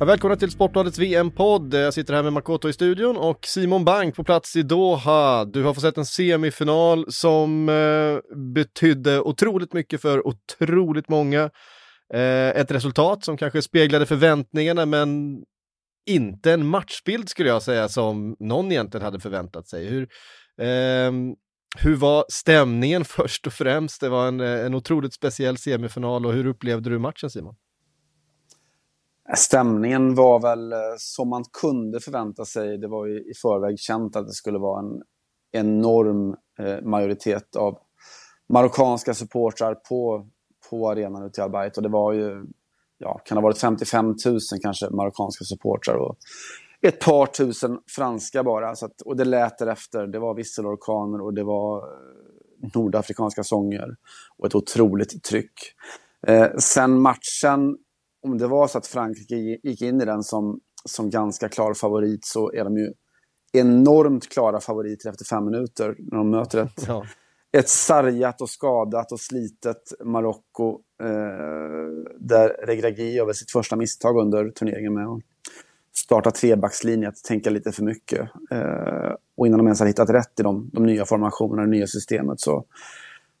Ja, välkomna till Sportbladets VM-podd. Jag sitter här med Makoto i studion och Simon Bank på plats i Doha. Du har fått sett en semifinal som eh, betydde otroligt mycket för otroligt många. Eh, ett resultat som kanske speglade förväntningarna men inte en matchbild skulle jag säga som någon egentligen hade förväntat sig. Hur, eh, hur var stämningen först och främst? Det var en, eh, en otroligt speciell semifinal och hur upplevde du matchen Simon? Stämningen var väl eh, som man kunde förvänta sig. Det var ju i förväg känt att det skulle vara en enorm eh, majoritet av marockanska supportrar på, på arenan ute i Albayt. Och det var ju, ja, kan ha varit 55 000 kanske marockanska supportrar och ett par tusen franska bara. Så att, och det lät därefter. Det var visselorkaner och det var eh, nordafrikanska sånger och ett otroligt tryck. Eh, sen matchen om det var så att Frankrike gick in i den som, som ganska klar favorit så är de ju enormt klara favoriter efter fem minuter när de möter ett, ja. ett sargat och skadat och slitet Marocko eh, där Regragui gör sitt första misstag under turneringen med att starta trebackslinje, att tänka lite för mycket. Eh, och innan de ens har hittat rätt i de, de nya formationerna, det nya systemet så,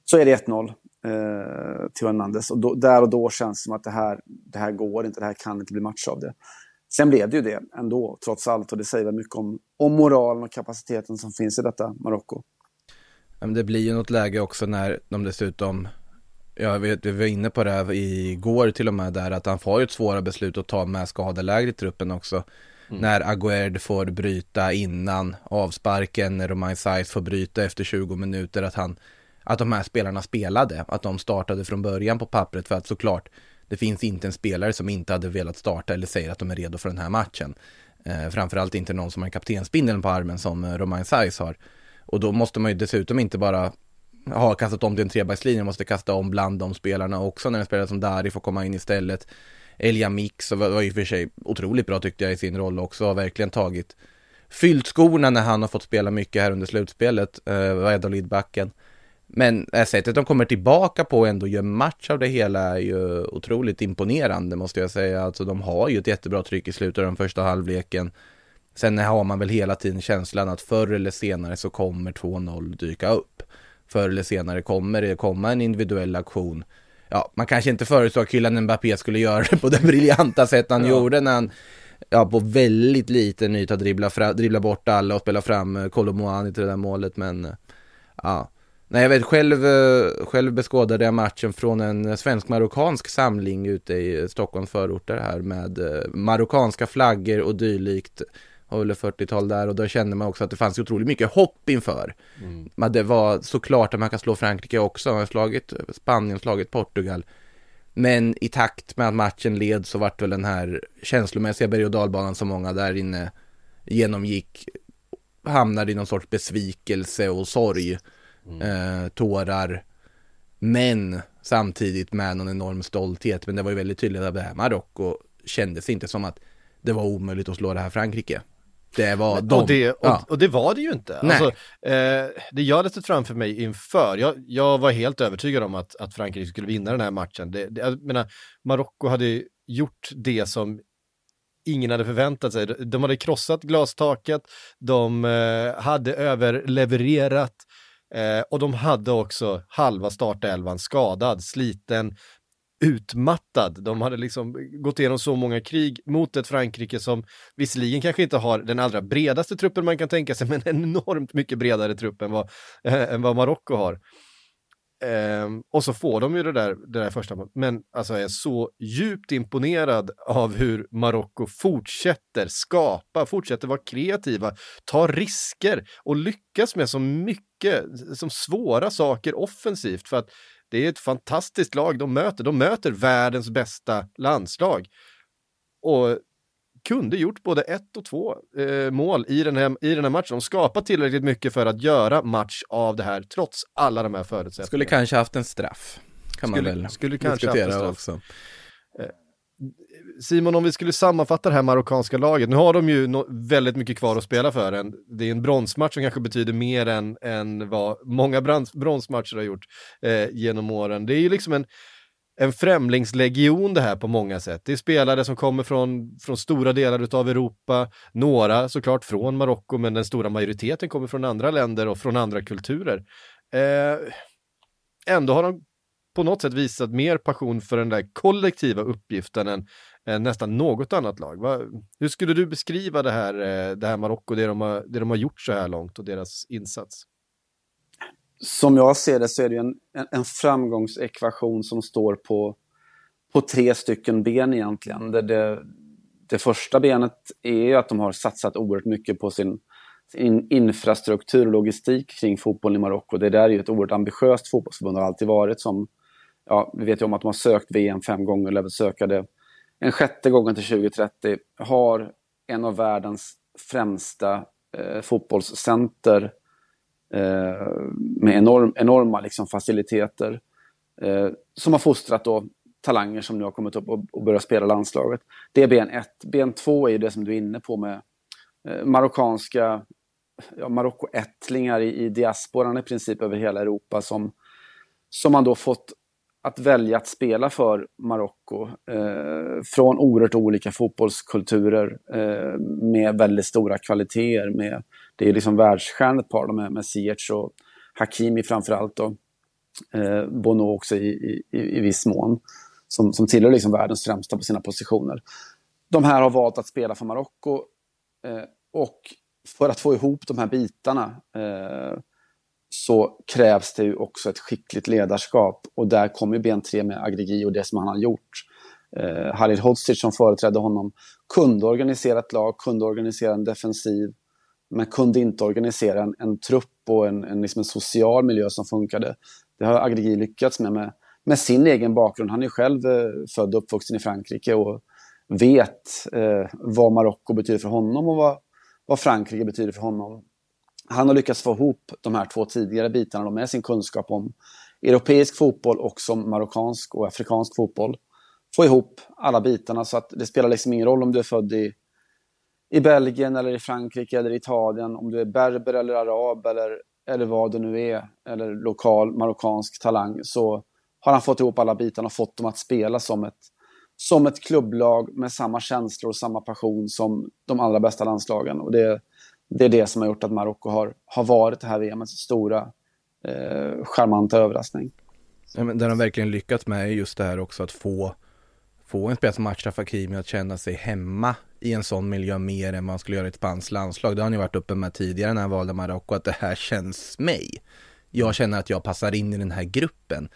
så är det 1-0 eh, till Hernandez. Och då, där och då känns det som att det här, det här går inte, det här kan inte bli match av det. Sen blev det ju det ändå, trots allt. Och det säger väl mycket om, om moralen och kapaciteten som finns i detta Marocko. Det blir ju något läge också när de dessutom, jag vet, vi var inne på det här igår till och med där, att han får ju ett svåra beslut att ta med skadeläget i truppen också. Mm. När Aguerd får bryta innan avsparken, när Romain Saiz får bryta efter 20 minuter, att han att de här spelarna spelade, att de startade från början på pappret för att såklart det finns inte en spelare som inte hade velat starta eller säger att de är redo för den här matchen. Eh, framförallt inte någon som har kaptensbindeln på armen som eh, Romain Saiz har. Och då måste man ju dessutom inte bara har kastat om till en trebackslinje, måste kasta om bland de spelarna också när en spelare som Dari får komma in istället. Elia Mix var i och för sig otroligt bra tyckte jag i sin roll också, har verkligen tagit fyllt skorna när han har fått spela mycket här under slutspelet, eh, Valladolid-backen. Men eh, sättet de kommer tillbaka på och ändå gör match av det hela är ju otroligt imponerande måste jag säga. Alltså de har ju ett jättebra tryck i slutet av den första halvleken. Sen har man väl hela tiden känslan att förr eller senare så kommer 2-0 dyka upp. Förr eller senare kommer det komma en individuell aktion. Ja, man kanske inte förutsåg att Kylian Mbappé skulle göra det på det briljanta sätt han ja. gjorde när han ja, på väldigt liten yta dribbla, dribbla bort alla och spela fram Kolomoani till det där målet. Men ja, Nej, jag vet själv, eh, själv beskådade jag matchen från en svensk-marockansk samling ute i Stockholms förorter här med eh, marockanska flaggor och dylikt. Har väl 40-tal där och då kände man också att det fanns otroligt mycket hopp inför. Mm. Men det var såklart att man kan slå Frankrike också, man har slagit Spanien, slagit Portugal. Men i takt med att matchen led så vart väl den här känslomässiga berg och dalbanan som många där inne genomgick hamnade i någon sorts besvikelse och sorg mm. eh, tårar. Men samtidigt med någon enorm stolthet. Men det var ju väldigt tydligt att det här Marocko kändes inte som att det var omöjligt att slå det här Frankrike. Det var de. Och det, och, ja. och det var det ju inte. Alltså, eh, det jag läste framför mig inför, jag, jag var helt övertygad om att, att Frankrike skulle vinna den här matchen. Det, det, jag menar, Marocko hade gjort det som ingen hade förväntat sig. De hade krossat glastaket, de eh, hade överlevererat, Eh, och de hade också halva startelvan skadad, sliten, utmattad. De hade liksom gått igenom så många krig mot ett Frankrike som visserligen kanske inte har den allra bredaste truppen man kan tänka sig, men enormt mycket bredare trupp än vad, äh, än vad Marocko har. Ehm, och så får de ju det där, det där första Men alltså jag är så djupt imponerad av hur Marocko fortsätter skapa, fortsätter vara kreativa, ta risker och lyckas med så mycket, som svåra saker offensivt. För att det är ett fantastiskt lag de möter. De möter världens bästa landslag. Och kunde gjort både ett och två eh, mål i den, här, i den här matchen. De skapade tillräckligt mycket för att göra match av det här, trots alla de här förutsättningarna. Skulle kanske haft en straff, kan skulle, man väl skulle kanske haft en straff. också. Simon, om vi skulle sammanfatta det här marockanska laget, nu har de ju no väldigt mycket kvar att spela för. En, det är en bronsmatch som kanske betyder mer än, än vad många bronsmatcher har gjort eh, genom åren. Det är ju liksom en, en främlingslegion det här på många sätt. Det är spelare som kommer från, från stora delar av Europa, några såklart från Marocko, men den stora majoriteten kommer från andra länder och från andra kulturer. Eh, ändå har de på något sätt visat mer passion för den där kollektiva uppgiften än, än nästan något annat lag. Va, hur skulle du beskriva det här, eh, det här Marocko, det de, har, det de har gjort så här långt och deras insats? Som jag ser det så är det en, en, en framgångsekvation som står på, på tre stycken ben egentligen. Det, det, det första benet är att de har satsat oerhört mycket på sin, sin infrastruktur och logistik kring fotbollen i Marocko. Det där är ju ett oerhört ambitiöst fotbollsförbund, har alltid varit som ja, vi vet ju om att de har sökt VM fem gånger, eller söka det en sjätte gången till 2030. Har en av världens främsta eh, fotbollscenter eh, med enorm, enorma liksom, faciliteter. Eh, som har fostrat då talanger som nu har kommit upp och, och börjat spela landslaget. Det är ben ett. Ben två är ju det som du är inne på med eh, marockanska ja, Marocko-ättlingar i, i diasporan i princip över hela Europa som, som man då fått att välja att spela för Marocko eh, från oerhört olika fotbollskulturer eh, med väldigt stora kvaliteter. Med, det är liksom världsstjärnor ett par, de med, med Ziyech och Hakimi framförallt. Då. Eh, Bono också i, i, i viss mån, som, som tillhör liksom världens främsta på sina positioner. De här har valt att spela för Marocko eh, och för att få ihop de här bitarna eh, så krävs det ju också ett skickligt ledarskap. Och där kommer Ben3 med Agregi och det som han har gjort. Eh, Halil Hodzic som företrädde honom kunde organisera ett lag, kunde organisera en defensiv, men kunde inte organisera en, en trupp och en, en, liksom en social miljö som funkade. Det har Agregi lyckats med, med, med sin egen bakgrund. Han är själv eh, född och uppvuxen i Frankrike och vet eh, vad Marocko betyder för honom och vad, vad Frankrike betyder för honom han har lyckats få ihop de här två tidigare bitarna med sin kunskap om europeisk fotboll och som marockansk och afrikansk fotboll. Få ihop alla bitarna så att det spelar liksom ingen roll om du är född i, i Belgien eller i Frankrike eller Italien, om du är berber eller arab eller, eller vad du nu är, eller lokal marockansk talang, så har han fått ihop alla bitarna och fått dem att spela som ett, som ett klubblag med samma känslor och samma passion som de allra bästa landslagen. Och det, det är det som har gjort att Marocko har, har varit det här VMets stora eh, charmanta överraskning. Ja, men det de verkligen lyckats med är just det här också att få, få en spelare som Achraf Hakimi att känna sig hemma i en sån miljö mer än man skulle göra i ett spanskt landslag. Det har han ju varit uppe med tidigare när han valde Marocko, att det här känns mig. Jag känner att jag passar in i den här gruppen.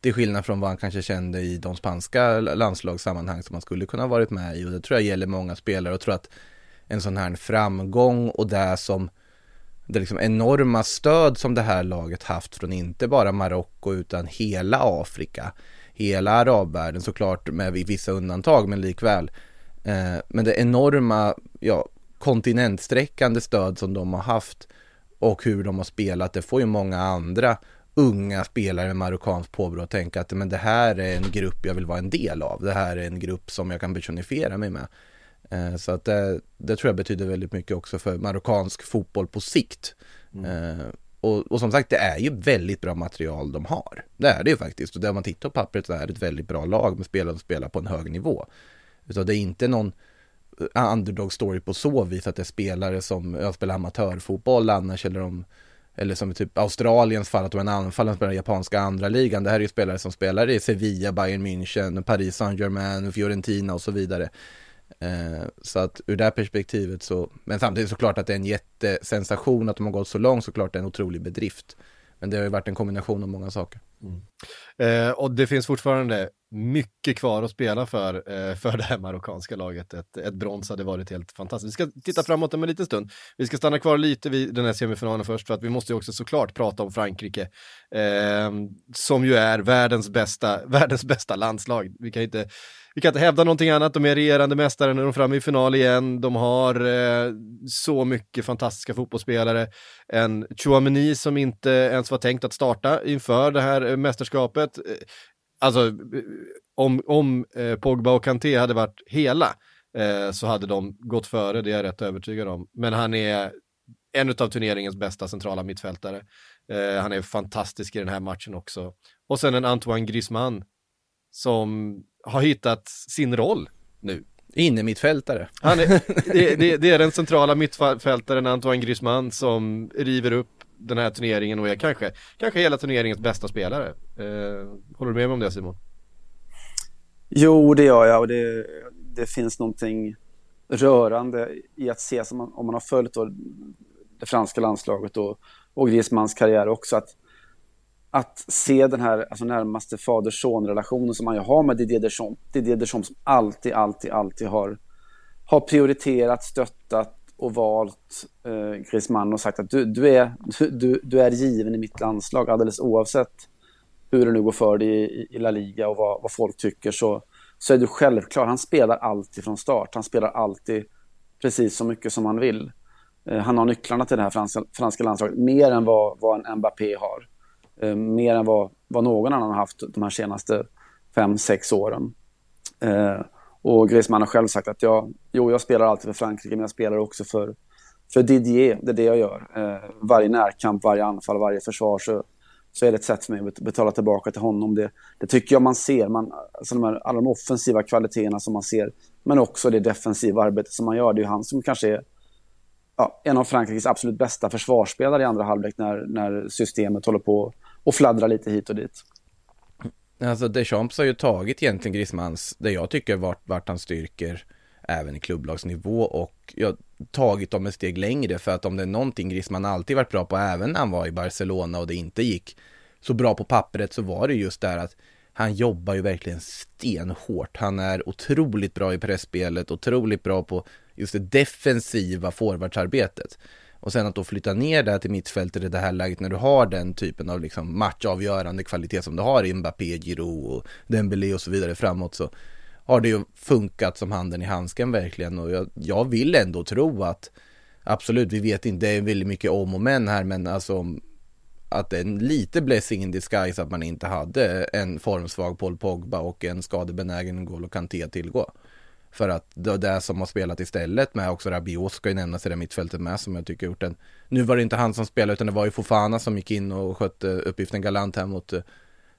Till skillnad från vad han kanske kände i de spanska landslagssammanhang som han skulle kunna varit med i och det tror jag gäller många spelare och tror att en sån här framgång och det som det liksom enorma stöd som det här laget haft från inte bara Marocko utan hela Afrika, hela arabvärlden såklart med vissa undantag men likväl. Eh, men det enorma, ja, kontinentsträckande stöd som de har haft och hur de har spelat, det får ju många andra unga spelare med marockansk påbrå att tänka att men det här är en grupp jag vill vara en del av. Det här är en grupp som jag kan personifiera mig med. Eh, så att det, det, tror jag betyder väldigt mycket också för marockansk fotboll på sikt. Mm. Eh, och, och, som sagt, det är ju väldigt bra material de har. Det är det ju faktiskt. Och där man tittar på pappret så är det ett väldigt bra lag med spelare som spelar på en hög nivå. Utan det är inte någon eh, underdog story på så vis att det är spelare som jag spelar amatörfotboll annars eller om eller som i typ Australiens fall att de är en anfallare som spelar japanska andra ligan. Det här är ju spelare som spelar i Sevilla, Bayern München, Paris Saint-Germain, Fiorentina och så vidare. Eh, så att ur det perspektivet så, men samtidigt såklart att det är en jättesensation att de har gått så långt, såklart det är en otrolig bedrift. Men det har ju varit en kombination av många saker. Mm. Eh, och det finns fortfarande mycket kvar att spela för, eh, för det här marockanska laget. Ett, ett brons hade varit helt fantastiskt. Vi ska titta framåt om en liten stund. Vi ska stanna kvar lite vid den här semifinalen först för att vi måste ju också såklart prata om Frankrike. Eh, som ju är världens bästa, världens bästa landslag. Vi kan inte vi kan inte hävda någonting annat, de är regerande mästare när de är framme i final igen, de har eh, så mycket fantastiska fotbollsspelare. En Chouameni som inte ens var tänkt att starta inför det här mästerskapet. Eh, alltså, om, om eh, Pogba och Kanté hade varit hela eh, så hade de gått före, det är jag rätt övertygad om. Men han är en av turneringens bästa centrala mittfältare. Eh, han är fantastisk i den här matchen också. Och sen en Antoine Griezmann som har hittat sin roll nu. Innermittfältare. Han är, det, det, det, är den centrala mittfältaren Antoine Griezmann som river upp den här turneringen och är kanske, kanske hela turneringens bästa spelare. Eh, håller du med mig om det Simon? Jo, det gör jag och det, det finns någonting rörande i att se, som man, om man har följt då, det franska landslaget och, och Griezmanns karriär också, att att se den här alltså närmaste fader-son-relationen som man ju har med Didier Deschamps. Didier Deschamps som alltid, alltid, alltid har, har prioriterat, stöttat och valt eh, Griezmann och sagt att du, du, är, du, du är given i mitt landslag alldeles oavsett hur det nu går för dig i, i La Liga och vad, vad folk tycker så, så är du självklar. Han spelar alltid från start. Han spelar alltid precis så mycket som han vill. Eh, han har nycklarna till det här franska, franska landslaget mer än vad, vad en Mbappé har. Eh, mer än vad, vad någon annan har haft de här senaste fem, sex åren. Eh, och Griezmann har själv sagt att jag, jo, jag spelar alltid för Frankrike, men jag spelar också för, för Didier. Det är det jag gör. Eh, varje närkamp, varje anfall, varje försvar så, så är det ett sätt för mig att betala tillbaka till honom. Det, det tycker jag man ser. Man, alltså de här, alla de offensiva kvaliteterna som man ser, men också det defensiva arbetet som man gör. Det är ju han som kanske är ja, en av Frankrikes absolut bästa försvarsspelare i andra halvlek när, när systemet håller på och fladdra lite hit och dit. Alltså Deschamps har ju tagit egentligen Griezmanns, det jag tycker vart, vart han styrker även i klubblagsnivå och jag tagit dem ett steg längre för att om det är någonting Griezmann alltid varit bra på även när han var i Barcelona och det inte gick så bra på pappret så var det just där att han jobbar ju verkligen stenhårt. Han är otroligt bra i pressspelet, otroligt bra på just det defensiva forwardsarbetet. Och sen att då flytta ner det till mittfältet i det här läget när du har den typen av liksom matchavgörande kvalitet som du har i Mbappé, Giroud och Dembélé och så vidare framåt så har det ju funkat som handen i handsken verkligen och jag, jag vill ändå tro att absolut, vi vet inte, det är väldigt mycket om och men här men alltså att det är en lite blessing in disguise att man inte hade en formsvag Paul Pogba och en skadebenägen N'Golo Kanté att tillgå. För att det det som har spelat istället med också Rabiot ska ju nämnas i det mittfältet med som jag tycker gjort en Nu var det inte han som spelade utan det var ju Fofana som gick in och skötte uppgiften galant här mot eh,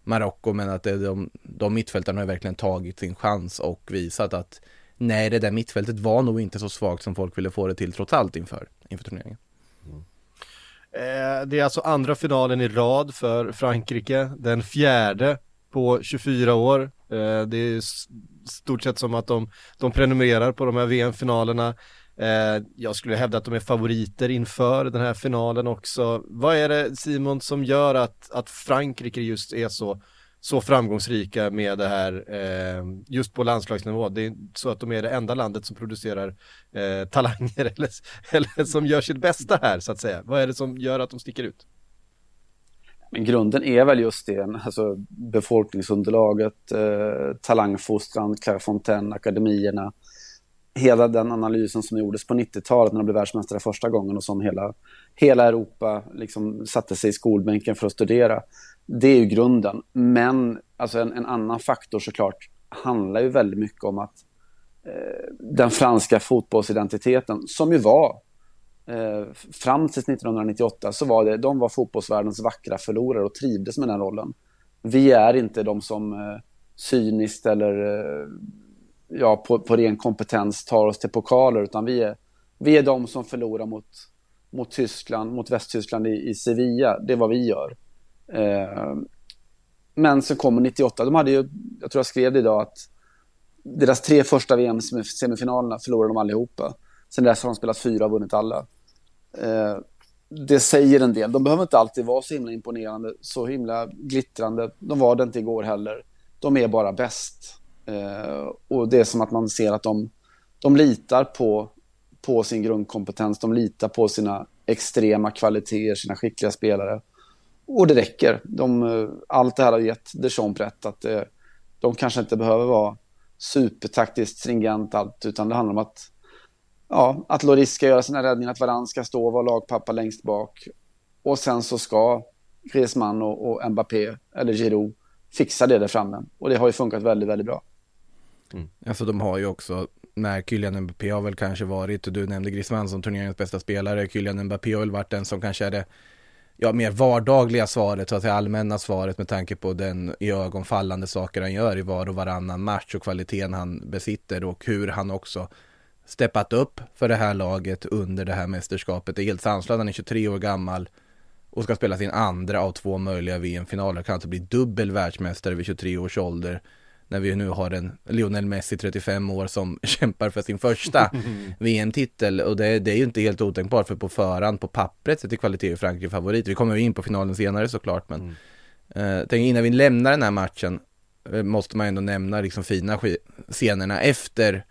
Marocko men att det, de, de mittfältarna har verkligen tagit sin chans och visat att nej det där mittfältet var nog inte så svagt som folk ville få det till trots allt inför, inför turneringen. Mm. Eh, det är alltså andra finalen i rad för Frankrike, den fjärde på 24 år. Eh, det är stort sett som att de, de prenumererar på de här VM-finalerna. Eh, jag skulle hävda att de är favoriter inför den här finalen också. Vad är det Simon som gör att, att Frankrike just är så, så framgångsrika med det här eh, just på landslagsnivå? Det är så att de är det enda landet som producerar eh, talanger eller, eller som gör sitt bästa här så att säga. Vad är det som gör att de sticker ut? Men grunden är väl just det, alltså befolkningsunderlaget, eh, talangfostran, Clairefontaine, akademierna. Hela den analysen som gjordes på 90-talet när de blev världsmästare första gången och som hela, hela Europa liksom satte sig i skolbänken för att studera. Det är ju grunden. Men alltså en, en annan faktor såklart handlar ju väldigt mycket om att eh, den franska fotbollsidentiteten, som ju var eh, fram till 1998 så var det, de var fotbollsvärldens vackra förlorare och trivdes med den rollen. Vi är inte de som eh, cyniskt eller eh, ja, på, på ren kompetens tar oss till pokaler utan vi är, vi är de som förlorar mot, mot Tyskland, mot Västtyskland i, i Sevilla. Det är vad vi gör. Eh, men så kommer 98, de hade ju, jag tror jag skrev det idag att deras tre första VM-semifinalerna förlorade de allihopa. Sen dess har de spelat fyra och vunnit alla. Eh, det säger en del. De behöver inte alltid vara så himla imponerande, så himla glittrande. De var det inte igår heller. De är bara bäst. Eh, och det är som att man ser att de, de litar på, på sin grundkompetens. De litar på sina extrema kvaliteter, sina skickliga spelare. Och det räcker. De, eh, allt det här har gett Deschamps rätt att eh, de kanske inte behöver vara supertaktiskt stringent allt, utan det handlar om att ja, att Loris ska göra sina räddningar, att Varann ska stå och vara lagpappa längst bak. Och sen så ska Griezmann och, och Mbappé, eller Giroud, fixa det där framme. Och det har ju funkat väldigt, väldigt bra. Mm. Alltså de har ju också, när Kylian Mbappé har väl kanske varit, och du nämnde Griezmann som turneringens bästa spelare, Kylian Mbappé har väl varit den som kanske är det ja, mer vardagliga svaret, så att säga allmänna svaret med tanke på den i ögonfallande saker han gör i var och varannan match och kvaliteten han besitter och hur han också steppat upp för det här laget under det här mästerskapet. Det är helt sanslöst, han är 23 år gammal och ska spela sin andra av två möjliga VM-finaler. Kan alltså bli dubbel världsmästare vid 23 års ålder. När vi nu har en Lionel Messi 35 år som kämpar för sin första VM-titel. Och det, det, är ju inte helt otänkbart för på förhand, på pappret, så är kvalitet Frankrike favorit. Vi kommer ju in på finalen senare såklart. Men mm. eh, tänk innan vi lämnar den här matchen eh, måste man ändå nämna liksom fina scenerna efter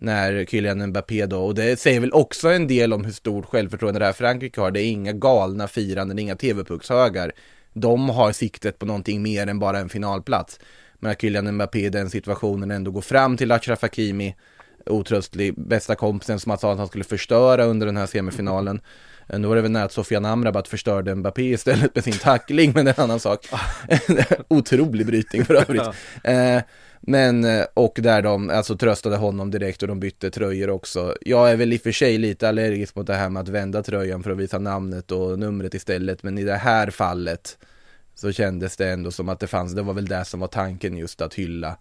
när Kylian Mbappé då, och det säger väl också en del om hur stort självförtroende det här Frankrike har. Det är inga galna firanden, inga TV-puckshögar. De har siktet på någonting mer än bara en finalplats. Men att Kylian Mbappé i den situationen ändå går fram till Achraf Hakimi, otröstlig, bästa kompisen som han sa att han skulle förstöra under den här semifinalen. Nu var det väl nära att Sofia Amrabat förstörde Mbappé istället med sin tackling, men det är en annan sak. Otrolig brytning för övrigt. Ja. Men, eh, och där de alltså tröstade honom direkt och de bytte tröjor också. Jag är väl i och för sig lite allergisk mot det här med att vända tröjan för att visa namnet och numret istället. Men i det här fallet så kändes det ändå som att det fanns, det var väl det som var tanken just att hylla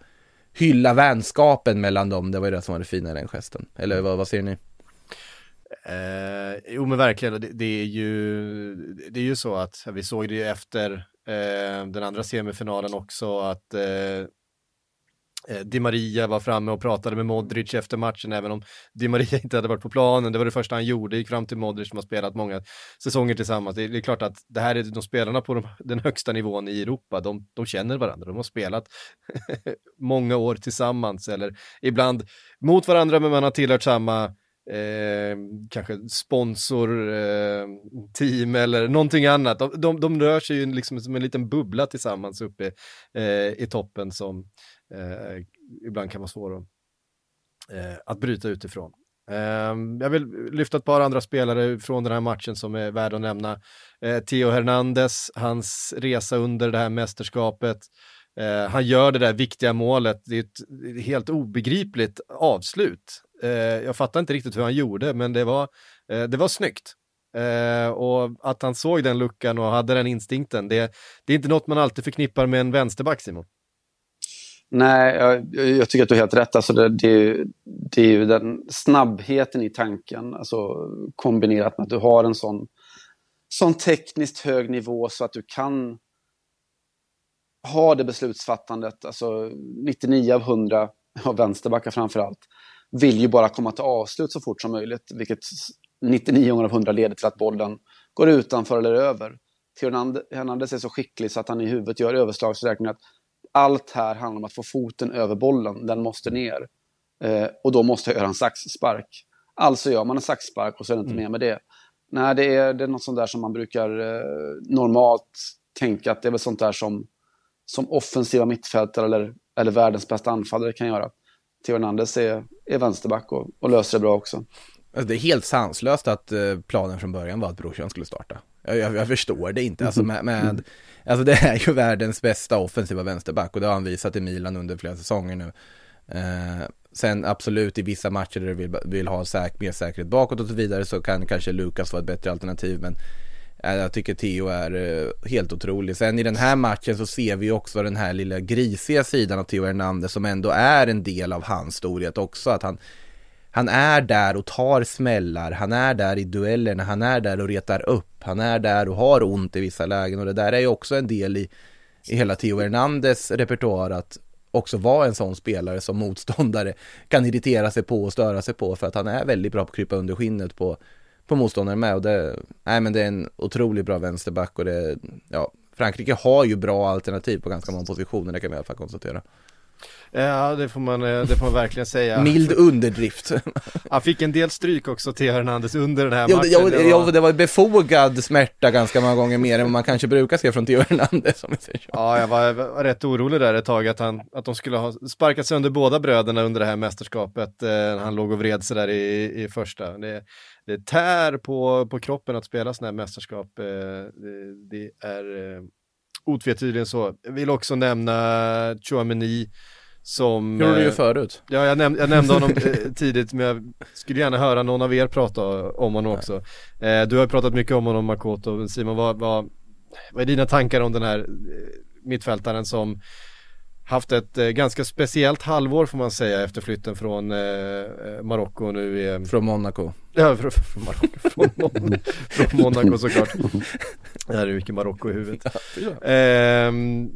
hylla vänskapen mellan dem. Det var ju det som var det fina i den gesten. Eller vad, vad ser ni? Eh, jo men verkligen, det, det, är ju, det är ju så att vi såg det ju efter eh, den andra semifinalen också att Eh, Eh, Di Maria var framme och pratade med Modric efter matchen, även om Di Maria inte hade varit på planen. Det var det första han gjorde, gick fram till Modric som har spelat många säsonger tillsammans. Det är, klart att det här är de spelarna på den högsta nivån i Europa, de, de känner varandra, de har spelat många år tillsammans, eller ibland mot varandra, men man har tillhört samma eh, kanske sponsor, eh, team eller någonting annat. De, de, de, rör sig ju liksom som en liten bubbla tillsammans uppe eh, i toppen som eh, ibland kan vara svår att, eh, att bryta utifrån. Eh, jag vill lyfta ett par andra spelare från den här matchen som är värda att nämna. Eh, Theo Hernandez, hans resa under det här mästerskapet. Eh, han gör det där viktiga målet, det är ett helt obegripligt avslut. Eh, jag fattar inte riktigt hur han gjorde, men det var, eh, det var snyggt. Eh, och att han såg den luckan och hade den instinkten, det, det är inte något man alltid förknippar med en vänsterback, Simon. Nej, jag, jag, tycker att du har helt rätt. Alltså det, det, det, är ju den snabbheten i tanken, alltså kombinerat med att du har en sån, sån tekniskt hög nivå så att du kan ha det beslutsfattandet. Alltså 99 av 100, av vänsterbackar framför allt, vill ju bara komma till avslut så fort som möjligt, vilket 99 av 100 leder till att bollen går utanför eller över. Theo Hernandez är så skicklig så att han i huvudet gör överslagsräkningar allt här handlar om att få foten över bollen, den måste ner. Eh, och då måste jag göra en saxspark. Alltså gör man en saxspark och så är det inte mm. mer med det. Nej, det är, det är något sånt där som man brukar eh, normalt tänka att det är väl sånt där som, som offensiva mittfältare eller, eller världens bästa anfallare kan göra. Theo Hernandez är, är vänsterback och, och löser det bra också. Alltså det är helt sanslöst att eh, planen från början var att brorsan skulle starta. Jag, jag, jag förstår det inte, alltså med, med Alltså det är ju världens bästa offensiva vänsterback och det har han visat i Milan under flera säsonger nu. Eh, sen absolut i vissa matcher där du vill, vill ha säk, mer säkerhet bakåt och så vidare så kan kanske Lukas vara ett bättre alternativ men eh, jag tycker Theo är eh, helt otrolig. Sen i den här matchen så ser vi också den här lilla grisiga sidan av Theo Hernandez som ändå är en del av hans storhet också. Att han han är där och tar smällar, han är där i duellerna, han är där och retar upp, han är där och har ont i vissa lägen och det där är ju också en del i, i hela Theo Hernandez repertoar att också vara en sån spelare som motståndare kan irritera sig på och störa sig på för att han är väldigt bra på att krypa under skinnet på, på motståndaren med och det, nej men det är en otroligt bra vänsterback och det, ja, Frankrike har ju bra alternativ på ganska många positioner, det kan vi i alla fall konstatera. Ja, det får man, eh, det får man verkligen säga. Mild underdrift. Han fick en del stryk också, Theo Hernandez, under den här jo, matchen. Det, det, var... det var befogad smärta ganska många gånger mer än vad man kanske brukar se från Theo Hernandez, om säger så. Ja, jag var, var, rätt orolig där ett tag att, han, att de skulle ha sparkat sönder båda bröderna under det här mästerskapet. Eh, han låg och vred sig där i, i första. Det, det tär på, på kroppen att spela sådana här mästerskap. Eh, det, det är eh, otvetydigen så. Jag vill också nämna Chouameni som... Gjorde du ju eh, förut. Ja, jag, näm jag nämnde honom eh, tidigt, men jag skulle gärna höra någon av er prata om honom också. Eh, du har pratat mycket om honom, Makoto. Simon, vad, vad, vad är dina tankar om den här mittfältaren som haft ett eh, ganska speciellt halvår får man säga efter flytten från eh, Marocko nu i, Från Monaco. Ja, från, från Marocko, från, Mon från Monaco såklart. Det här är mycket Marocko i huvudet. Eh,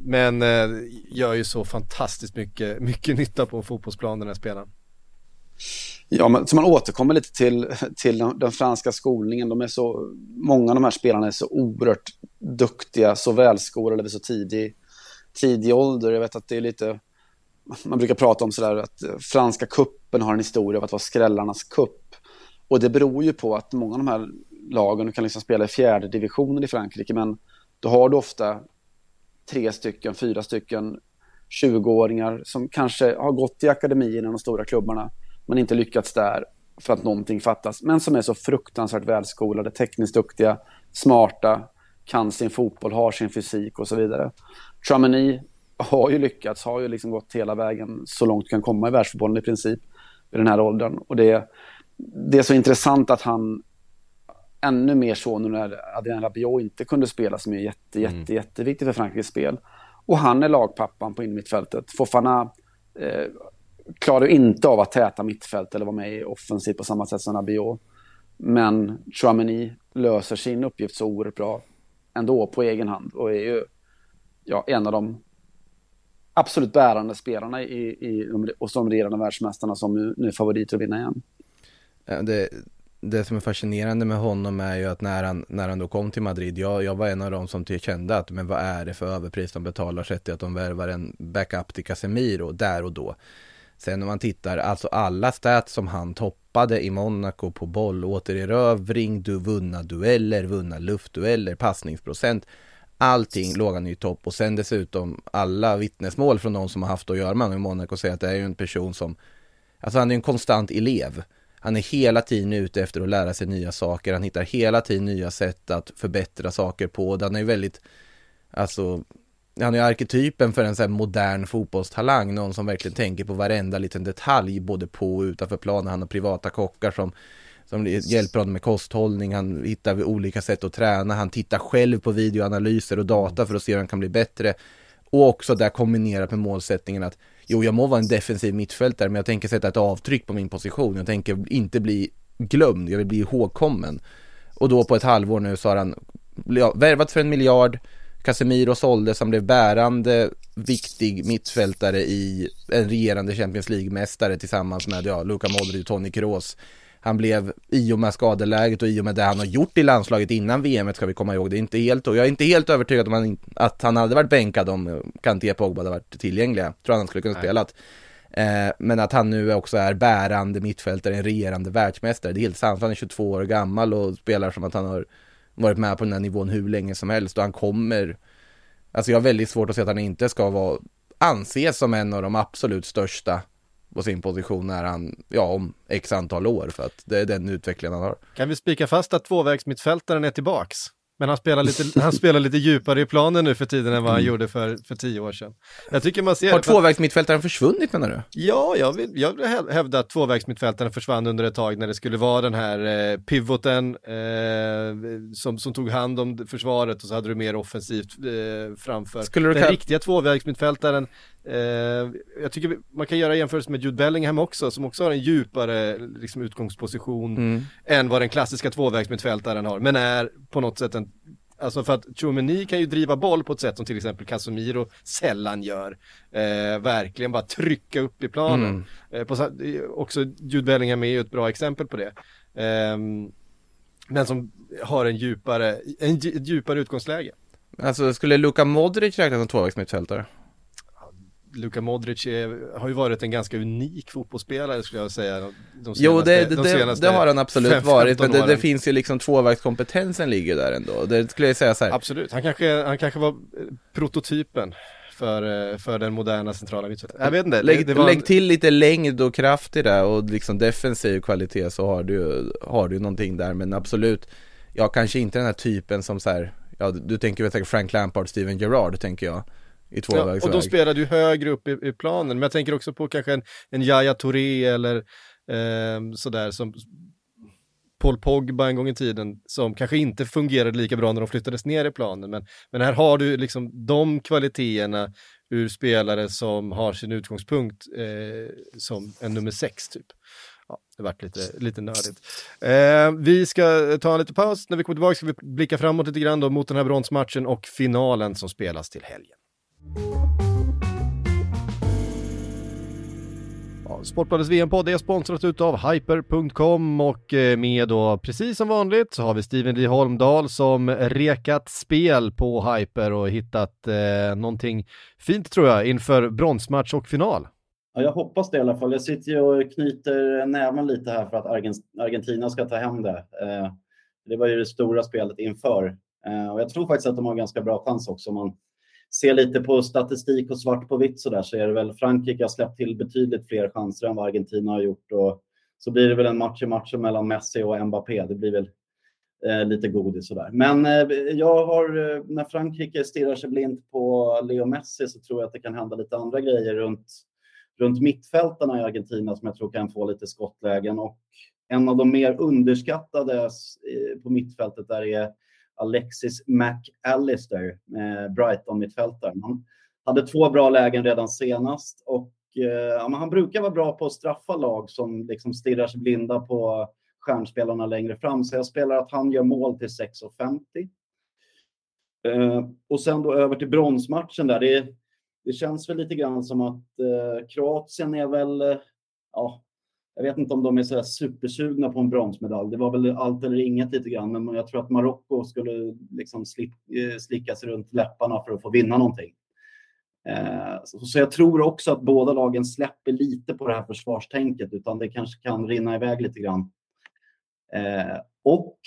Men eh, gör ju så fantastiskt mycket, mycket nytta på fotbollsplan den här spelaren. Ja, men, så man återkommer lite till, till den, den, franska skolningen. De är så, många av de här spelarna är så oerhört duktiga, så välskolade vid så tidig tidig ålder. Jag vet att det är lite, man brukar prata om sådär att franska kuppen har en historia av att vara skrällarnas kupp. Och det beror ju på att många av de här lagen kan liksom spela i fjärde divisionen i Frankrike, men då har du ofta tre stycken, fyra stycken 20-åringar som kanske har gått i akademierna, de stora klubbarna, men inte lyckats där för att någonting fattas, men som är så fruktansvärt välskolade, tekniskt duktiga, smarta, kan sin fotboll, har sin fysik och så vidare. Tramini har ju lyckats, har ju liksom gått hela vägen så långt du kan komma i världsfotbollen i princip i den här åldern. Och det, det är så intressant att han ännu mer så nu när Adrien Rabiot inte kunde spela som är jätte, jätte, mm. jätteviktigt för Frankrikes spel. Och han är lagpappan på innermittfältet. Fofana eh, klarar inte av att täta mittfält eller vara med i offensiv på samma sätt som Rabiot. Men Chouameni löser sin uppgift så oerhört bra ändå på egen hand och är ju ja, en av de absolut bärande spelarna i, i, och som regerande världsmästarna som nu är favoriter att vinna igen. Eh, det, det som är fascinerande med honom är ju att när han, när han då kom till Madrid, jag, jag var en av dem som kände att men vad är det för överpris de betalar sett till att de värvar en backup till Casemiro där och då. Sen om man tittar, alltså alla stats som han toppade i Monaco på boll, återerövring, du vunna dueller, vunna luftdueller, passningsprocent Allting låg han i topp. Och sen dessutom alla vittnesmål från de som har haft att göra med honom i Monaco säger att det är ju en person som Alltså han är en konstant elev. Han är hela tiden ute efter att lära sig nya saker. Han hittar hela tiden nya sätt att förbättra saker på. Han är ju väldigt Alltså han är arketypen för en sån här modern fotbollstalang, någon som verkligen tänker på varenda liten detalj, både på och utanför planen. Han har privata kockar som som hjälper honom med kosthållning, han hittar olika sätt att träna, han tittar själv på videoanalyser och data för att se hur han kan bli bättre. Och också där kombinerat med målsättningen att jo, jag må vara en defensiv mittfältare, men jag tänker sätta ett avtryck på min position. Jag tänker inte bli glömd, jag vill bli ihågkommen. Och då på ett halvår nu så har han ja, värvat för en miljard, Casemiro såldes, han blev bärande viktig mittfältare i en regerande Champions League-mästare tillsammans med ja, Luka Modric och Toni Kroos han blev i och med skadeläget och i och med det han har gjort i landslaget innan VM ska vi komma ihåg. Det är inte helt, och jag är inte helt övertygad om att han hade varit bänkad om Kanté Pogba hade varit tillgängliga. Jag tror han skulle kunna spela. Eh, men att han nu också är bärande mittfältare, en regerande världsmästare. Det är helt sant, han är 22 år gammal och spelar som att han har varit med på den här nivån hur länge som helst och han kommer Alltså jag har väldigt svårt att se att han inte ska vara anses som en av de absolut största på sin position när han, ja om x antal år för att det är den utvecklingen han har. Kan vi spika fast att tvåvägsmittfältaren är tillbaks? Men han spelar, lite, han spelar lite djupare i planen nu för tiden än vad han mm. gjorde för, för tio år sedan. Jag tycker man ser... Har tvåvägsmittfältaren försvunnit menar du? Ja, jag vill, jag vill hävda att tvåvägsmittfältaren försvann under ett tag när det skulle vara den här eh, pivoten eh, som, som tog hand om försvaret och så hade du mer offensivt eh, framför. Skulle du den riktiga tvåvägsmittfältaren Eh, jag tycker man kan göra jämförelse med Jude Bellingham också, som också har en djupare liksom, utgångsposition mm. än vad den klassiska tvåvägsmittfältaren har, men är på något sätt en Alltså för att Chouameni kan ju driva boll på ett sätt som till exempel Casemiro sällan gör. Eh, verkligen bara trycka upp i planen. Mm. Eh, på, också Jude Bellingham är ju ett bra exempel på det. Eh, men som har en djupare, en, ett djupare utgångsläge. Alltså skulle Luka Modric räknas som tvåvägsmittfältare? Luka Modric är, har ju varit en ganska unik fotbollsspelare skulle jag säga. De senaste, jo, det, det, de det, har han absolut varit, men det, det, finns ju liksom tvåvägskompetensen ligger där ändå. Det skulle jag säga så här. Absolut, han kanske, han kanske var prototypen för, eh, för den moderna centrala mittfältaren. Jag vet inte. Lägg, det, det lägg till lite längd och kraft i det och liksom defensiv kvalitet så har du, har du någonting där, men absolut, ja kanske inte den här typen som så här, ja du tänker väl säkert Frank Lampard, Steven Gerrard tänker jag i tvåvägsväg. Ja, och de spelade ju högre upp i, i, planen, men jag tänker också på kanske en, en Yahya Touré eller eh, sådär som Paul Pogba en gång i tiden som kanske inte fungerade lika bra när de flyttades ner i planen. Men, men här har du liksom de kvaliteterna ur spelare som har sin utgångspunkt eh, som en nummer sex typ. Ja, det vart lite, lite nördigt. Eh, vi ska ta en liten paus. När vi kommer tillbaka ska vi blicka framåt lite grann då mot den här bronsmatchen och finalen som spelas till helgen. Sportbladets VM-podd är sponsrat utav Hyper.com och eh, med då precis som vanligt så har vi Steven Lee Holmdahl som rekat spel på Hyper och hittat eh, någonting fint tror jag inför bronsmatch och final. Ja, jag hoppas det i alla fall. Jag sitter ju och knyter näven lite här för att Argentina ska ta hem det. Eh, det var ju det stora spelet inför eh, och jag tror faktiskt att de har ganska bra chans också. Man ser lite på statistik och svart på vitt så där så är det väl Frankrike har släppt till betydligt fler chanser än vad Argentina har gjort och så blir det väl en match i matchen mellan Messi och Mbappé. Det blir väl eh, lite godis sådär. Men eh, jag har, eh, när Frankrike stirrar sig blint på Leo Messi så tror jag att det kan hända lite andra grejer runt, runt mittfältarna i Argentina som jag tror kan få lite skottlägen och en av de mer underskattade eh, på mittfältet där är Alexis McAllister, eh, Brighton-mittfältaren. Han hade två bra lägen redan senast och eh, ja, han brukar vara bra på att straffa lag som liksom stirrar sig blinda på stjärnspelarna längre fram. Så jag spelar att han gör mål till 6,50. Eh, och sen då över till bronsmatchen där. Det, det känns väl lite grann som att eh, Kroatien är väl, eh, ja, jag vet inte om de är så supersugna på en bronsmedalj. Det var väl allt eller inget lite grann, men jag tror att Marocko skulle liksom eh, slickas runt läpparna för att få vinna någonting. Eh, så jag tror också att båda lagen släpper lite på det här försvarstänket, utan det kanske kan rinna iväg lite grann. Eh, och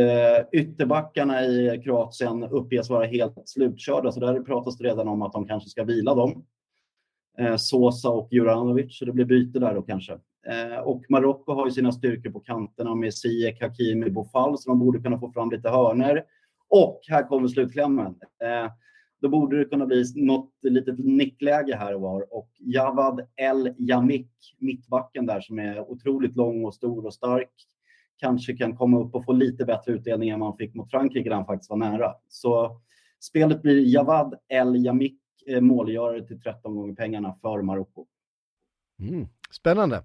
eh, ytterbackarna i Kroatien uppges vara helt slutkörda, så där pratas det redan om att de kanske ska vila dem. Sosa och Juranovic, så det blir byte där då kanske. Eh, och Marocko har ju sina styrkor på kanterna med Ziyech, Hakimi, Bofal, så de borde kunna få fram lite hörner. Och här kommer slutklämmen. Eh, då borde det kunna bli något litet nickläge här och var. Och Javad El Yamik, mittbacken där som är otroligt lång och stor och stark, kanske kan komma upp och få lite bättre utdelning än man fick mot Frankrike där han faktiskt var nära. Så spelet blir Javad El Yamik, eh, målgörare till 13 gånger pengarna för Marocko. Mm. Spännande.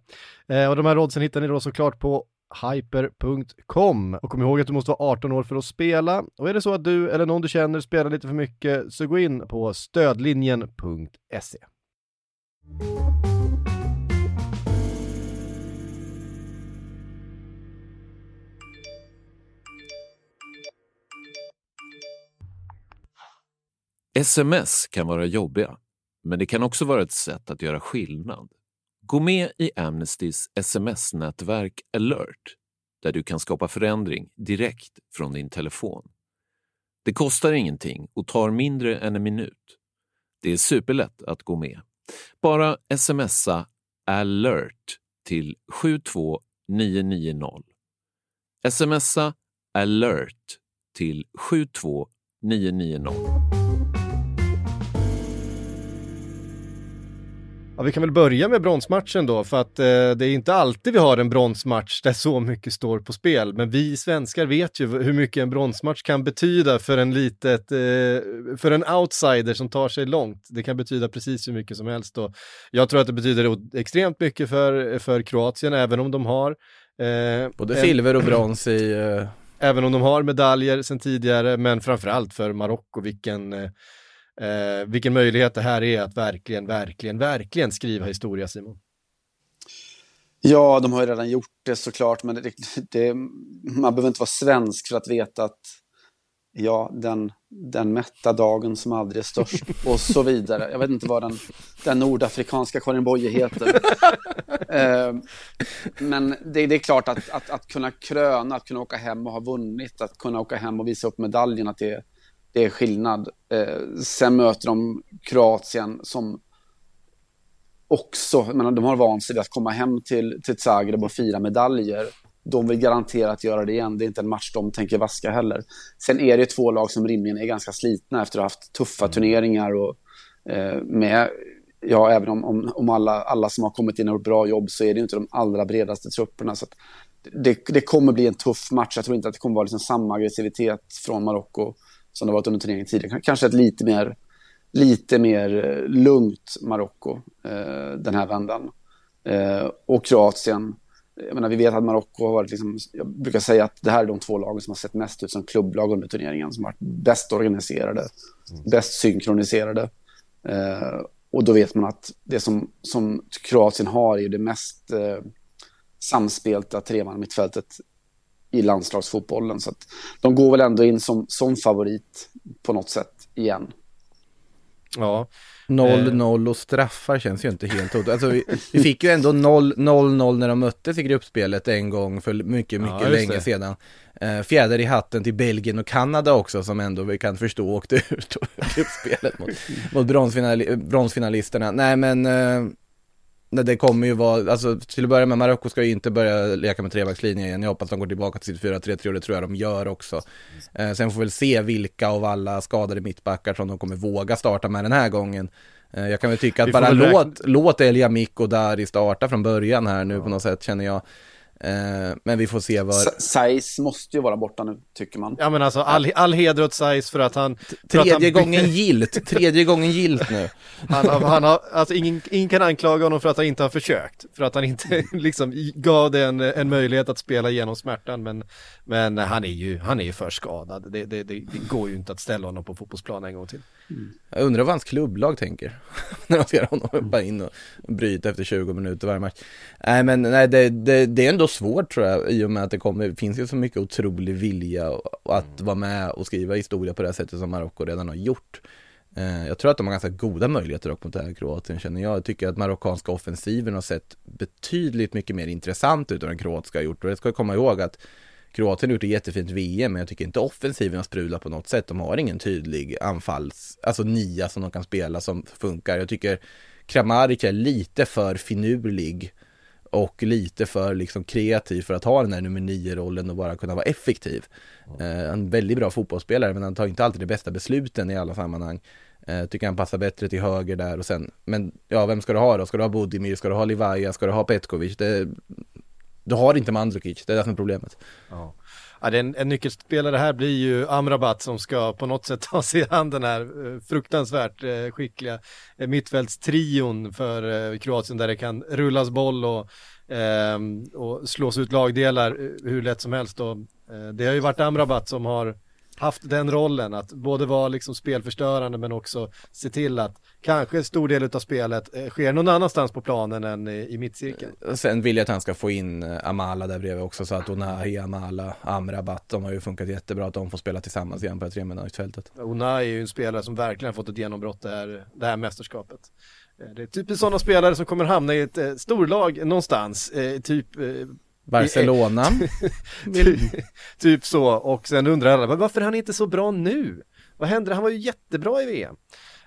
Eh, och de här oddsen hittar ni då såklart på hyper.com. Och kom ihåg att du måste vara 18 år för att spela. Och är det så att du eller någon du känner spelar lite för mycket så gå in på stödlinjen.se. Sms kan vara jobbiga, men det kan också vara ett sätt att göra skillnad. Gå med i Amnestys sms-nätverk alert där du kan skapa förändring direkt från din telefon. Det kostar ingenting och tar mindre än en minut. Det är superlätt att gå med. Bara smsa alert till 72990. Smsa alert till 72990. Ja, vi kan väl börja med bronsmatchen då, för att eh, det är inte alltid vi har en bronsmatch där så mycket står på spel. Men vi svenskar vet ju hur mycket en bronsmatch kan betyda för en litet, eh, för en outsider som tar sig långt. Det kan betyda precis hur mycket som helst då. Jag tror att det betyder extremt mycket för, för Kroatien, även om de har eh, Både silver och brons i... Eh... Även om de har medaljer sedan tidigare, men framförallt för Marocko, vilken eh, vilken möjlighet det här är att verkligen, verkligen, verkligen skriva historia, Simon. Ja, de har ju redan gjort det såklart, men det, det, man behöver inte vara svensk för att veta att ja, den, den mätta dagen som aldrig är störst och så vidare. Jag vet inte vad den, den nordafrikanska Karin Boye heter. eh, men det, det, är klart att, att, att kunna kröna, att kunna åka hem och ha vunnit, att kunna åka hem och visa upp medaljen, att det, det är skillnad. Eh, sen möter de Kroatien som också, men de har vant sig vid att komma hem till, till Zagreb och fira medaljer. De vill garanterat göra det igen. Det är inte en match de tänker vaska heller. Sen är det två lag som rimligen är ganska slitna efter att ha haft tuffa turneringar och eh, med ja, även om, om, om alla, alla som har kommit in och gjort bra jobb så är det inte de allra bredaste trupperna. Så det, det kommer bli en tuff match. Jag tror inte att det kommer vara liksom samma aggressivitet från Marocko som det varit under turneringen tidigare. Kanske ett lite mer lite mer eh, lugnt Marocko eh, den här vändan. Eh, och Kroatien, jag menar, vi vet att Marocko har varit, liksom, jag brukar säga att det här är de två lagen som har sett mest ut som klubblag under turneringen, som har varit bäst organiserade, mm. bäst synkroniserade. Eh, och då vet man att det som, som Kroatien har är det mest eh, samspelta treman mittfältet i landslagsfotbollen. Så att de går väl ändå in som, som favorit på något sätt igen. Ja. 0-0 och straffar känns ju inte helt hotat. Alltså, vi, vi, fick ju ändå 0-0 när de möttes i gruppspelet en gång för mycket, mycket ja, länge det. sedan. Eh, fjäder i hatten till Belgien och Kanada också som ändå vi kan förstå åkte ut gruppspelet mot, mot bronsfinali bronsfinalisterna. Nej men eh, det kommer ju vara, alltså till att börja med, Marocko ska ju inte börja leka med trebackslinjen igen. Jag hoppas de går tillbaka till sitt 4-3-3 och det tror jag de gör också. Eh, sen får vi väl se vilka av alla skadade mittbackar som de kommer våga starta med den här gången. Eh, jag kan väl tycka att bara låt, låt Elia Mick och Dari starta från början här nu ja. på något sätt känner jag. Eh, men vi får se vad... Saiz måste ju vara borta nu, tycker man. Ja men alltså all, all heder åt Saiz för att han... Tredje att han... gången gilt, tredje gången gilt nu. Han har, han har, alltså ingen, ingen kan anklaga honom för att han inte har försökt. För att han inte liksom gav det en, en möjlighet att spela igenom smärtan. Men, men han är ju, han är ju för skadad. Det, det, det, det går ju inte att ställa honom på fotbollsplanen en gång till. Mm. Jag undrar vad hans klubblag tänker. När de ser honom hoppa in och bryta efter 20 minuter varje match. Nej men nej, det, det, det, är ändå svårt tror jag i och med att det kommer, finns ju så mycket otrolig vilja att vara med och skriva historia på det här sättet som Marocko redan har gjort. Eh, jag tror att de har ganska goda möjligheter dock mot det här Kroatien känner jag. Jag tycker att marockanska offensiven har sett betydligt mycket mer intressant ut än den kroatiska har gjort. Och det ska komma ihåg att Kroatien har gjort ett jättefint VM, men jag tycker inte offensiven har sprudlat på något sätt. De har ingen tydlig anfalls, alltså nia som de kan spela som funkar. Jag tycker Kramaric är lite för finurlig och lite för liksom kreativ för att ha den här nummer nio-rollen och bara kunna vara effektiv. Mm. en väldigt bra fotbollsspelare, men han tar inte alltid de bästa besluten i alla sammanhang. Eh, tycker han passar bättre till höger där och sen, men ja, vem ska du ha då? Ska du ha Budimir? Ska du ha Livaja? Ska du ha Petkovic? Det, du har inte Mandzukic, det är det som är problemet. Ja. Ja, det är en, en nyckelspelare här blir ju Amrabat som ska på något sätt ta sig an den här eh, fruktansvärt eh, skickliga eh, mittfältstrion för eh, Kroatien där det kan rullas boll och, eh, och slås ut lagdelar eh, hur lätt som helst. Och, eh, det har ju varit Amrabat som har haft den rollen att både vara liksom spelförstörande men också se till att kanske stor del av spelet eh, sker någon annanstans på planen än i mittcirkeln. Eh, sen vill jag att han ska få in eh, Amala där bredvid också så att Onahi, Amala, Amrabat, de har ju funkat jättebra att de får spela tillsammans igen på det treminutersfältet. Onahi är ju en spelare som verkligen fått ett genombrott det här, det här mästerskapet. Det är typiskt sådana spelare som kommer hamna i ett eh, storlag någonstans, eh, typ Barcelona. typ så, och sen undrar alla, varför är han inte så bra nu? Vad händer? Han var ju jättebra i VM.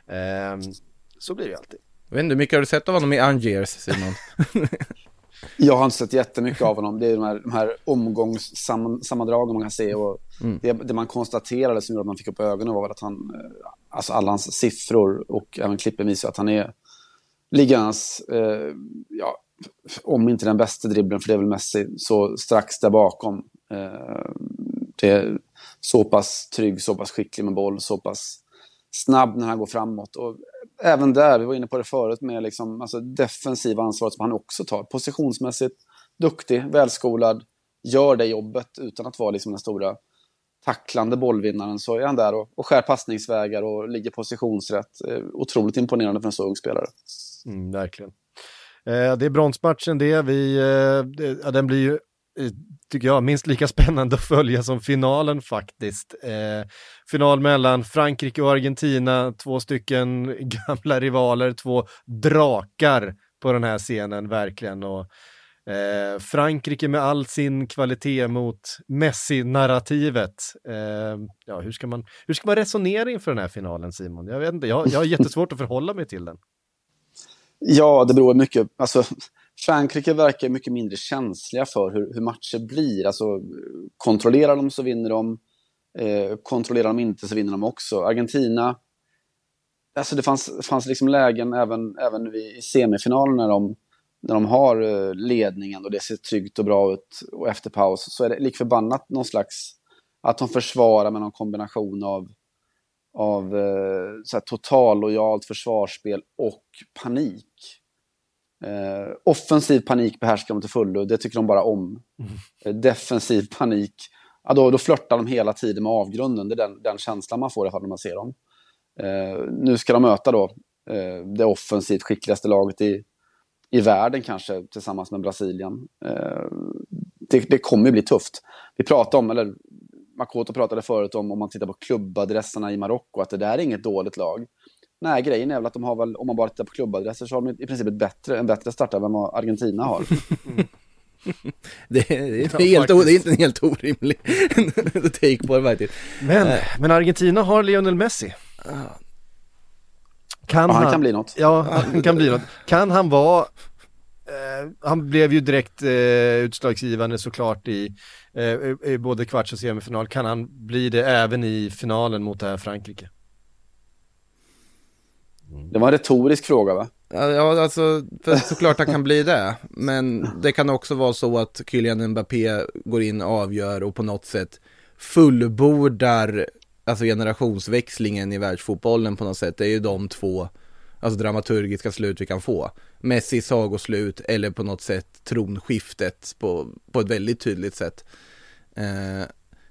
Eh, så blir det ju alltid. Jag vet inte, hur mycket har du sett av honom i Angers, Simon? jag har inte sett jättemycket av honom. Det är de här, de här omgångssammandragen man kan se. Och mm. det, det, man konstaterade som gjorde att man fick upp ögonen var att han, eh, alltså alla hans siffror och även klippen visar att han är ligans, eh, ja, om inte den bästa dribblen, för det är väl Messi, så strax där bakom. Eh, det är så pass trygg, så pass skicklig med boll, så pass snabb när han går framåt. Och även där, vi var inne på det förut, med liksom, alltså defensiva ansvaret som han också tar. Positionsmässigt duktig, välskolad, gör det jobbet utan att vara liksom den stora tacklande bollvinnaren så är han där och, och skär passningsvägar och ligger positionsrätt. Eh, otroligt imponerande för en så ung spelare. Mm, verkligen. Eh, det är bronsmatchen det, vi, eh, ja, den blir ju, eh, tycker jag, minst lika spännande att följa som finalen faktiskt. Eh, final mellan Frankrike och Argentina, två stycken gamla rivaler, två drakar på den här scenen verkligen. Och, Eh, Frankrike med all sin kvalitet mot Messi-narrativet. Eh, ja, hur, ska man, hur ska man resonera inför den här finalen Simon? Jag vet inte, jag, jag har jättesvårt att förhålla mig till den. Ja, det beror mycket. Alltså, Frankrike verkar mycket mindre känsliga för hur, hur matcher blir. Alltså, kontrollerar de så vinner de. Eh, kontrollerar de inte så vinner de också. Argentina, alltså det fanns, fanns liksom lägen även, även i semifinalen när de när de har eh, ledningen och det ser tryggt och bra ut och efter paus så är det lik förbannat någon slags att de försvarar med någon kombination av, av eh, så här, totallojalt försvarsspel och panik. Eh, offensiv panik behärskar de till fullo, det tycker de bara om. Mm. Eh, defensiv panik, ja, då, då flörtar de hela tiden med avgrunden. Det är den, den känslan man får när man ser dem. Eh, nu ska de möta då eh, det offensivt skickligaste laget i, i världen kanske tillsammans med Brasilien. Eh, det, det kommer bli tufft. Vi pratade om, eller Makoto pratade förut om, om man tittar på klubbadresserna i Marocko, att det där är inget dåligt lag. Nej, grejen är väl att de har väl, om man bara tittar på klubbadresser, så har de i princip ett bättre, en bättre startare än vad Argentina har. det, är, det, är helt, det är inte en helt orimlig take på det faktiskt. Men, äh. men Argentina har Lionel Messi. Kan han, han, kan bli något. Ja, han kan bli något. Kan han vara eh, han blev ju direkt eh, utslagsgivande såklart i, eh, i både kvarts och semifinal. Kan han bli det även i finalen mot det här Frankrike? Det var en retorisk fråga va? Ja, alltså såklart han kan bli det. Men det kan också vara så att Kylian Mbappé går in och avgör och på något sätt fullbordar alltså generationsväxlingen i världsfotbollen på något sätt. Det är ju de två alltså dramaturgiska slut vi kan få. Messi sagoslut eller på något sätt tronskiftet på, på ett väldigt tydligt sätt. Eh,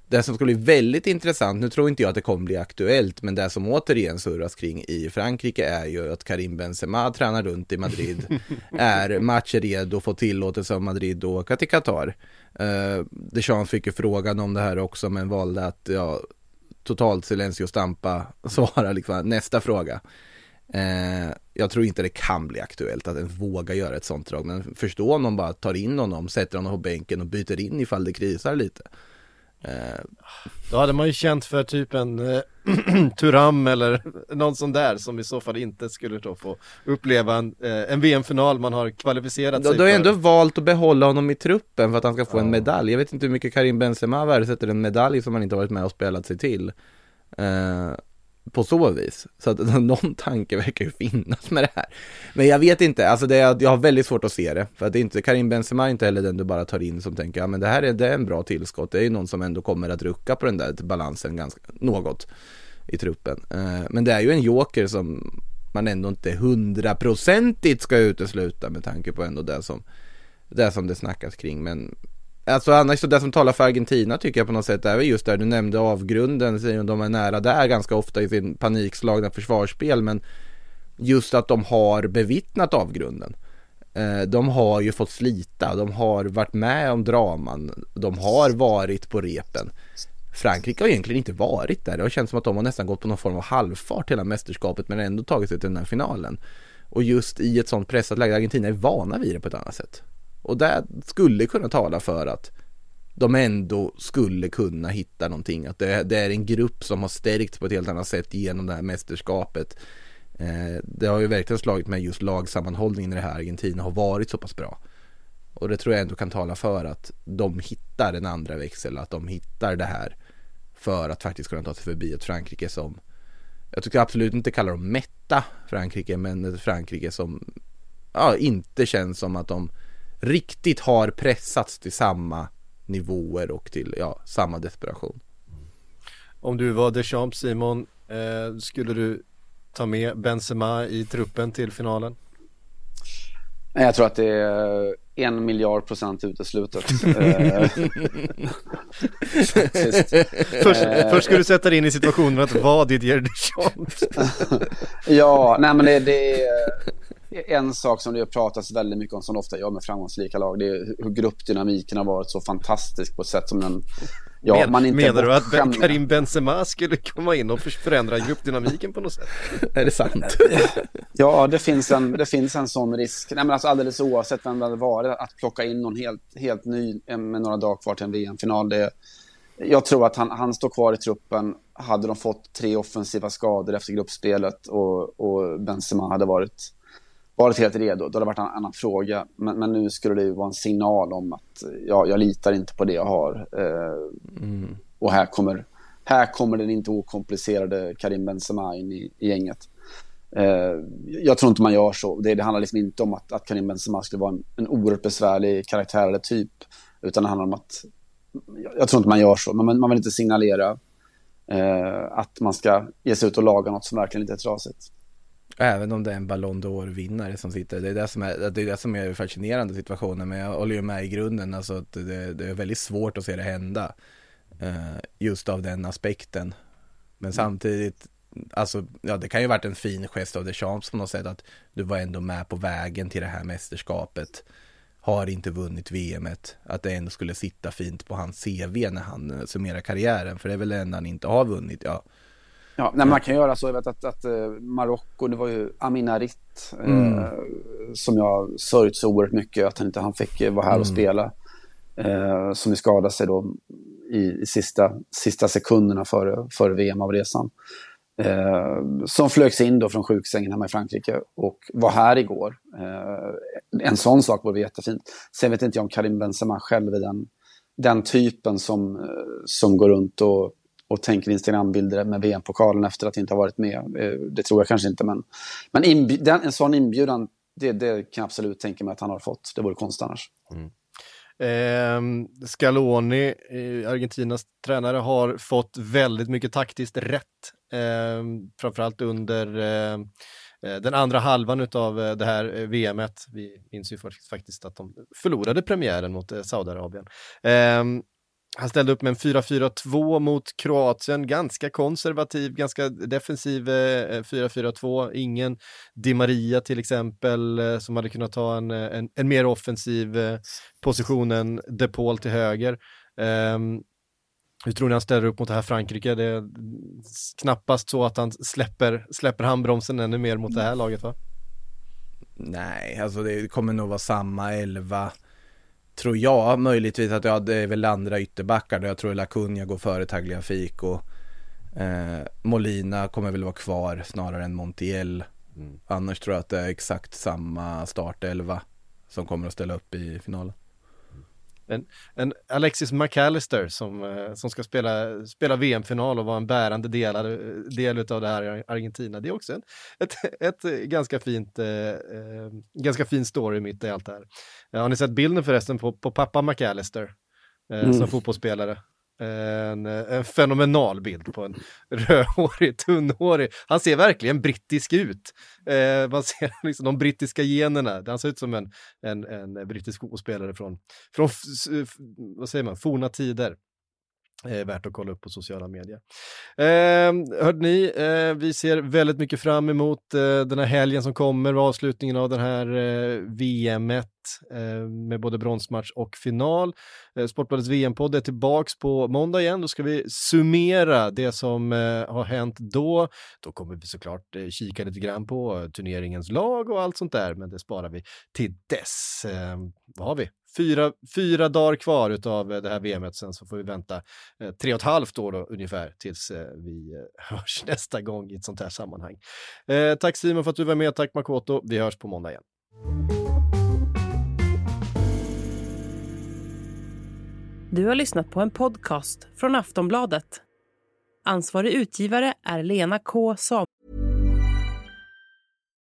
det som ska bli väldigt intressant, nu tror inte jag att det kommer bli aktuellt, men det som återigen surras kring i Frankrike är ju att Karim Benzema tränar runt i Madrid, är matchredo, får tillåtelse av Madrid att åka till Qatar. Uh, Deschamps fick ju frågan om det här också, men valde att ja, totalt silencio stampa svara liksom nästa fråga. Eh, jag tror inte det kan bli aktuellt att ens våga göra ett sånt drag, men förstå om de bara tar in honom, sätter honom på bänken och byter in ifall det krisar lite. Eh. Då hade man ju känt för typ en eh, Turam eller någon sån där som i så fall inte skulle då få uppleva en, eh, en VM-final man har kvalificerat då, sig Du har ändå valt att behålla honom i truppen för att han ska få ja. en medalj. Jag vet inte hur mycket Karim Benzema värdesätter en medalj som han inte varit med och spelat sig till. På så vis. Så att någon tanke verkar ju finnas med det här. Men jag vet inte, alltså det, är, jag har väldigt svårt att se det. För att det är inte, Karim Benzema är inte heller den du bara tar in som tänker, ja men det här är, det är en bra tillskott. Det är ju någon som ändå kommer att rucka på den där balansen ganska, något i truppen. Eh, men det är ju en joker som man ändå inte hundraprocentigt ska utesluta med tanke på ändå det som det som det snackas kring. Men Alltså annars så det som talar för Argentina tycker jag på något sätt är just där du nämnde avgrunden, de är nära där ganska ofta i sin panikslagna försvarsspel men just att de har bevittnat avgrunden. Eh, de har ju fått slita, de har varit med om draman, de har varit på repen. Frankrike har egentligen inte varit där, det har känts som att de har nästan gått på någon form av halvfart hela mästerskapet men ändå tagit sig till den här finalen. Och just i ett sånt pressat läge, Argentina är vana vid det på ett annat sätt. Och det skulle kunna tala för att de ändå skulle kunna hitta någonting. Att det, det är en grupp som har stärkts på ett helt annat sätt genom det här mästerskapet. Eh, det har ju verkligen slagit med just lagsammanhållningen i det här Argentina har varit så pass bra. Och det tror jag ändå kan tala för att de hittar en andra växel, att de hittar det här för att faktiskt kunna ta sig förbi ett Frankrike som jag tycker absolut inte kalla dem mätta Frankrike, men ett Frankrike som ja, inte känns som att de riktigt har pressats till samma nivåer och till ja, samma desperation. Om du var Deschamps Simon, eh, skulle du ta med Benzema i truppen till finalen? Jag tror att det är en miljard procent uteslutet. först, eh, först ska du sätta dig in i situationen att vara Didier Deschamps. ja, nej men det, det en sak som det har pratats väldigt mycket om, som ofta gör med framgångsrika lag, det är hur gruppdynamiken har varit så fantastisk på ett sätt som den Ja, Men, man inte menar du att ben, Karim Benzema skulle komma in och förändra gruppdynamiken på något sätt? är det sant? ja, det finns, en, det finns en sån risk. Nej, men alltså alldeles oavsett vem det hade varit, att plocka in någon helt, helt ny med några dagar kvar till en VM-final. Det, jag tror att han, han står kvar i truppen. Hade de fått tre offensiva skador efter gruppspelet och, och Benzema hade varit varit helt redo, då hade det varit en annan fråga. Men, men nu skulle det ju vara en signal om att ja, jag litar inte på det jag har. Eh, mm. Och här kommer, här kommer den inte okomplicerade Karim Benzema in i, i gänget. Eh, jag tror inte man gör så. Det, det handlar liksom inte om att, att Karim Benzema skulle vara en, en oerhört besvärlig karaktär eller typ. Utan det handlar om att, jag, jag tror inte man gör så, man, man vill inte signalera eh, att man ska ge sig ut och laga något som verkligen inte är trasigt. Även om det är en Ballon d'Or-vinnare som sitter. Det är det som är, det är det som är fascinerande situationen. Men jag håller ju med i grunden. Alltså att det, det är väldigt svårt att se det hända. Uh, just av den aspekten. Men mm. samtidigt, alltså, ja, det kan ju varit en fin gest av Deschamps på något sätt. Att du var ändå med på vägen till det här mästerskapet. Har inte vunnit VMet. Att det ändå skulle sitta fint på hans CV när han summerar karriären. För det är väl det enda han inte har vunnit. Ja, Ja, nej, man kan göra så. Jag vet att, att uh, Marocko, det var ju Amin Arit uh, mm. som jag sörjt så oerhört mycket att han inte han fick vara här och mm. spela. Uh, som ju skadade sig då i, i sista, sista sekunderna före, före VM-avresan. Uh, som flögs in då från sjuksängen hemma i Frankrike och var här igår. en sån sak vore jättefint. Sen vet inte jag om Karim Benzema själv är den, den typen som, som går runt och och tänker Instagram-bilder med VM-pokalen efter att inte ha varit med. Eh, det tror jag kanske inte, men, men den, en sån inbjudan, det, det kan jag absolut tänka mig att han har fått. Det vore konstigt annars. Mm. Ehm, eh, Scaloni, Argentinas tränare, har fått väldigt mycket taktiskt rätt. Eh, framförallt under eh, eh, den andra halvan av eh, det här VMet. Vi minns ju faktiskt att de förlorade premiären mot Saudiarabien. Ehm, han ställde upp med en 4-4-2 mot Kroatien, ganska konservativ, ganska defensiv 4-4-2. Eh, Ingen Di Maria till exempel, eh, som hade kunnat ta en, eh, en, en mer offensiv position än De Paul till höger. Um, hur tror ni han ställer upp mot det här Frankrike? Det är knappast så att han släpper, släpper handbromsen ännu mer mot det här laget va? Nej, alltså det kommer nog vara samma elva tror jag möjligtvis att det är väl andra ytterbackar där jag tror Lacunha går före Tagliafico. Eh, Molina kommer väl vara kvar snarare än Montiel. Mm. Annars tror jag att det är exakt samma startelva som kommer att ställa upp i finalen en, en Alexis McAllister som, eh, som ska spela, spela VM-final och vara en bärande del, del av det här Argentina. Det är också en, ett, ett ganska fint, eh, eh, ganska fin story mitt i allt det här. Har ni sett bilden förresten på, på pappa McAllister eh, mm. som fotbollsspelare? En, en, fenomenal bild på en rödhårig, tunnhårig. Han ser verkligen brittisk ut. Eh, man ser liksom de brittiska generna. Han ser ut som en, en, en brittisk fotbollsspelare från, från vad säger man, forna tider. Eh, värt att kolla upp på sociala medier. Eh, hörde ni, eh, vi ser väldigt mycket fram emot eh, den här helgen som kommer, avslutningen av den här eh, VM eh, med både bronsmatch och final. Eh, Sportbladets VM-podd är tillbaks på måndag igen. Då ska vi summera det som eh, har hänt då. Då kommer vi såklart eh, kika lite grann på turneringens lag och allt sånt där, men det sparar vi till dess. Eh, vad har vi? Fyra, fyra dagar kvar av eh, det här VMet, sen så får vi vänta eh, tre och ett halvt år då, ungefär tills eh, vi eh, hörs nästa gång i ett sånt här sammanhang. Eh, tack Simon för att du var med, tack Makoto. Vi hörs på måndag igen. Du har lyssnat på en podcast från Aftonbladet. Ansvarig utgivare är Lena K Samuelsson.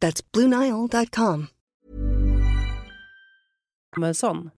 That's BlueNile.com. Amazon.